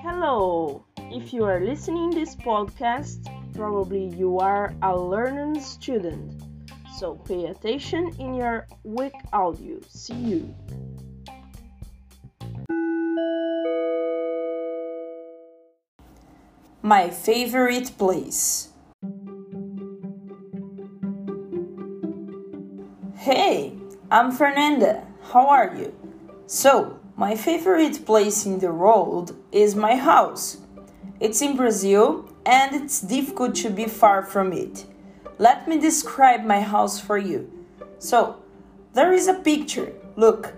Hello! If you are listening this podcast, probably you are a learning student. So pay attention in your week audio. See you. My favorite place. Hey, I'm Fernanda. How are you? So, my favorite place in the world is my house. It's in Brazil and it's difficult to be far from it. Let me describe my house for you. So, there is a picture. Look,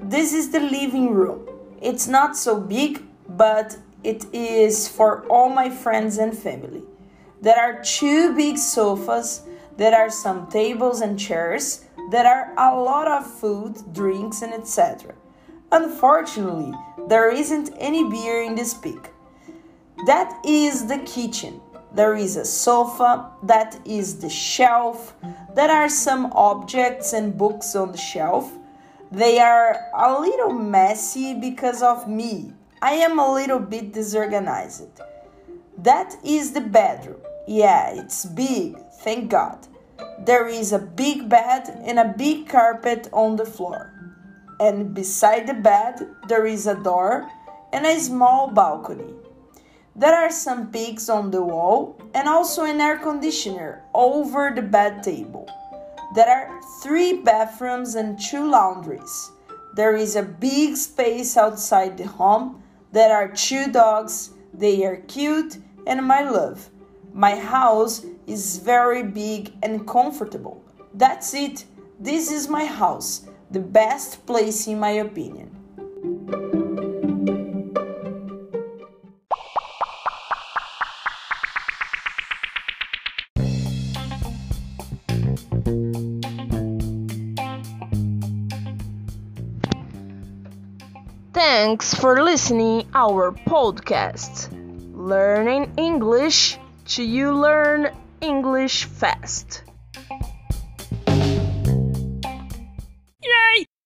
this is the living room. It's not so big, but it is for all my friends and family. There are two big sofas, there are some tables and chairs, there are a lot of food, drinks, and etc. Unfortunately, there isn't any beer in this pic. That is the kitchen. There is a sofa, that is the shelf. There are some objects and books on the shelf. They are a little messy because of me. I am a little bit disorganized. That is the bedroom. Yeah, it's big, thank God. There is a big bed and a big carpet on the floor. And beside the bed, there is a door and a small balcony. There are some pigs on the wall and also an air conditioner over the bed table. There are three bathrooms and two laundries. There is a big space outside the home. There are two dogs. They are cute and my love. My house is very big and comfortable. That's it. This is my house, the best place in my opinion. Thanks for listening our podcast. Learning English you learn English fast.